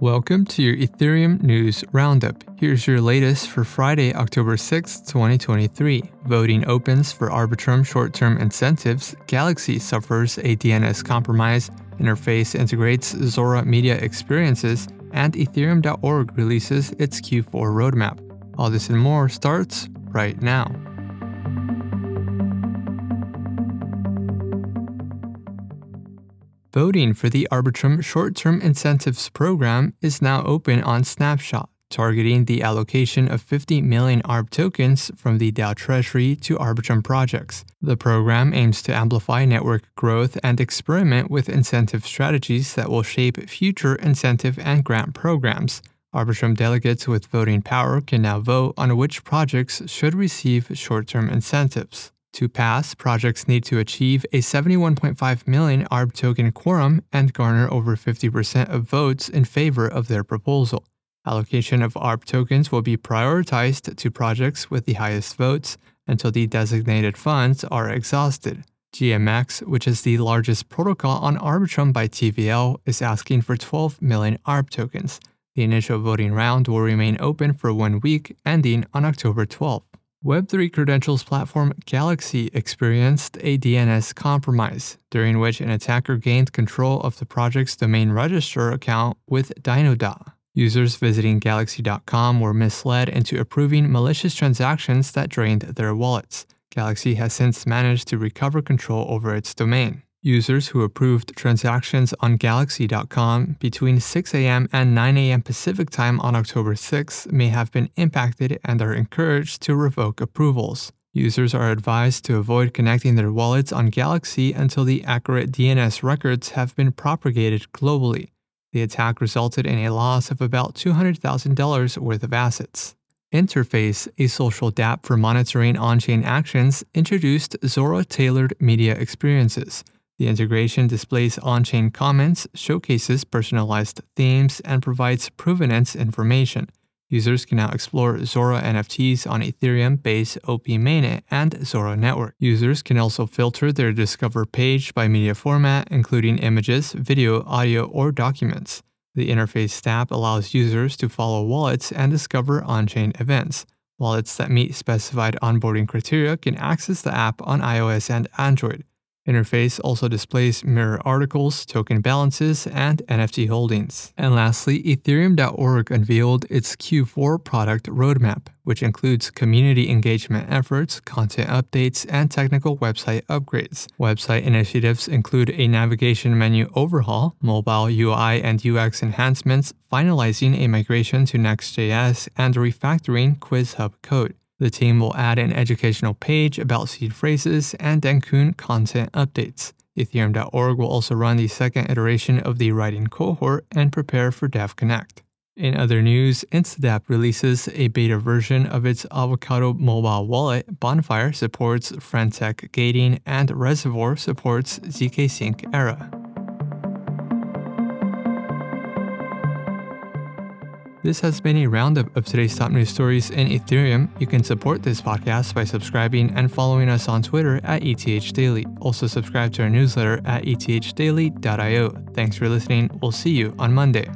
Welcome to your Ethereum News Roundup. Here's your latest for Friday, October 6, 2023. Voting opens for Arbitrum short term incentives. Galxe suffers a DNS compromise. Interface integrates Zora Media Experiences. And Ethereum.org releases its Q4 roadmap. All this and more starts right now. Voting for the Arbitrum short term incentives program is now open on Snapshot, targeting the allocation of 50 million ARB tokens from the DAO Treasury to Arbitrum projects. The program aims to amplify network growth and experiment with incentive strategies that will shape future incentive and grant programs. Arbitrum delegates with voting power can now vote on which projects should receive short term incentives. To pass, projects need to achieve a 71.5 million ARB token quorum and garner over 50% of votes in favor of their proposal. Allocation of ARB tokens will be prioritized to projects with the highest votes until the designated funds are exhausted. GMX, which is the largest protocol on Arbitrum by TVL, is asking for 12 million ARB tokens. The initial voting round will remain open for one week, ending on October 12th. Web3 credentials platform Galxe experienced a DNS compromise, during which an attacker gained control of the project's domain registrar account with Dynadot. Users visiting Galxe.com were misled into approving malicious transactions that drained their wallets. Galxe has since managed to recover control over its domain. Users who approved transactions on Galxe.com between 6 a.m. and 9 a.m. Pacific Time on October 6 may have been impacted and are encouraged to revoke approvals. Users are advised to avoid connecting their wallets on Galxe until the accurate DNS records have been propagated globally. The attack resulted in a loss of about $200,000 worth of assets. Interface, a social dApp for monitoring on chain actions, introduced Zora tailored media experiences. The integration displays on chain comments, showcases personalized themes, and provides provenance information. Users can now explore Zora NFTs on Ethereum Base OP Mainnet and Zora Network. Users can also filter their Discover page by media format, including images, video, audio, or documents. The interface tab allows users to follow wallets and discover on chain events. Wallets that meet specified onboarding criteria can access the app on iOS and Android interface also displays mirror articles, token balances, and NFT holdings. And lastly, Ethereum.org unveiled its Q4 product roadmap, which includes community engagement efforts, content updates, and technical website upgrades. Website initiatives include a navigation menu overhaul, mobile UI and UX enhancements, finalizing a migration to Next.js, and refactoring QuizHub code. The team will add an educational page about seed phrases and Dencun content updates. Ethereum.org will also run the second iteration of the writing cohort and prepare for DevConnect. In other news, Instadapp releases a beta version of its Avocado mobile wallet. Bonfire supports Friendtech gating, and Reservoir supports zkSync Era. This has been a roundup of today's top news stories in Ethereum. You can support this podcast by subscribing and following us on Twitter at ETH Daily. Also, subscribe to our newsletter at ethdaily.io. Thanks for listening. We'll see you on Monday.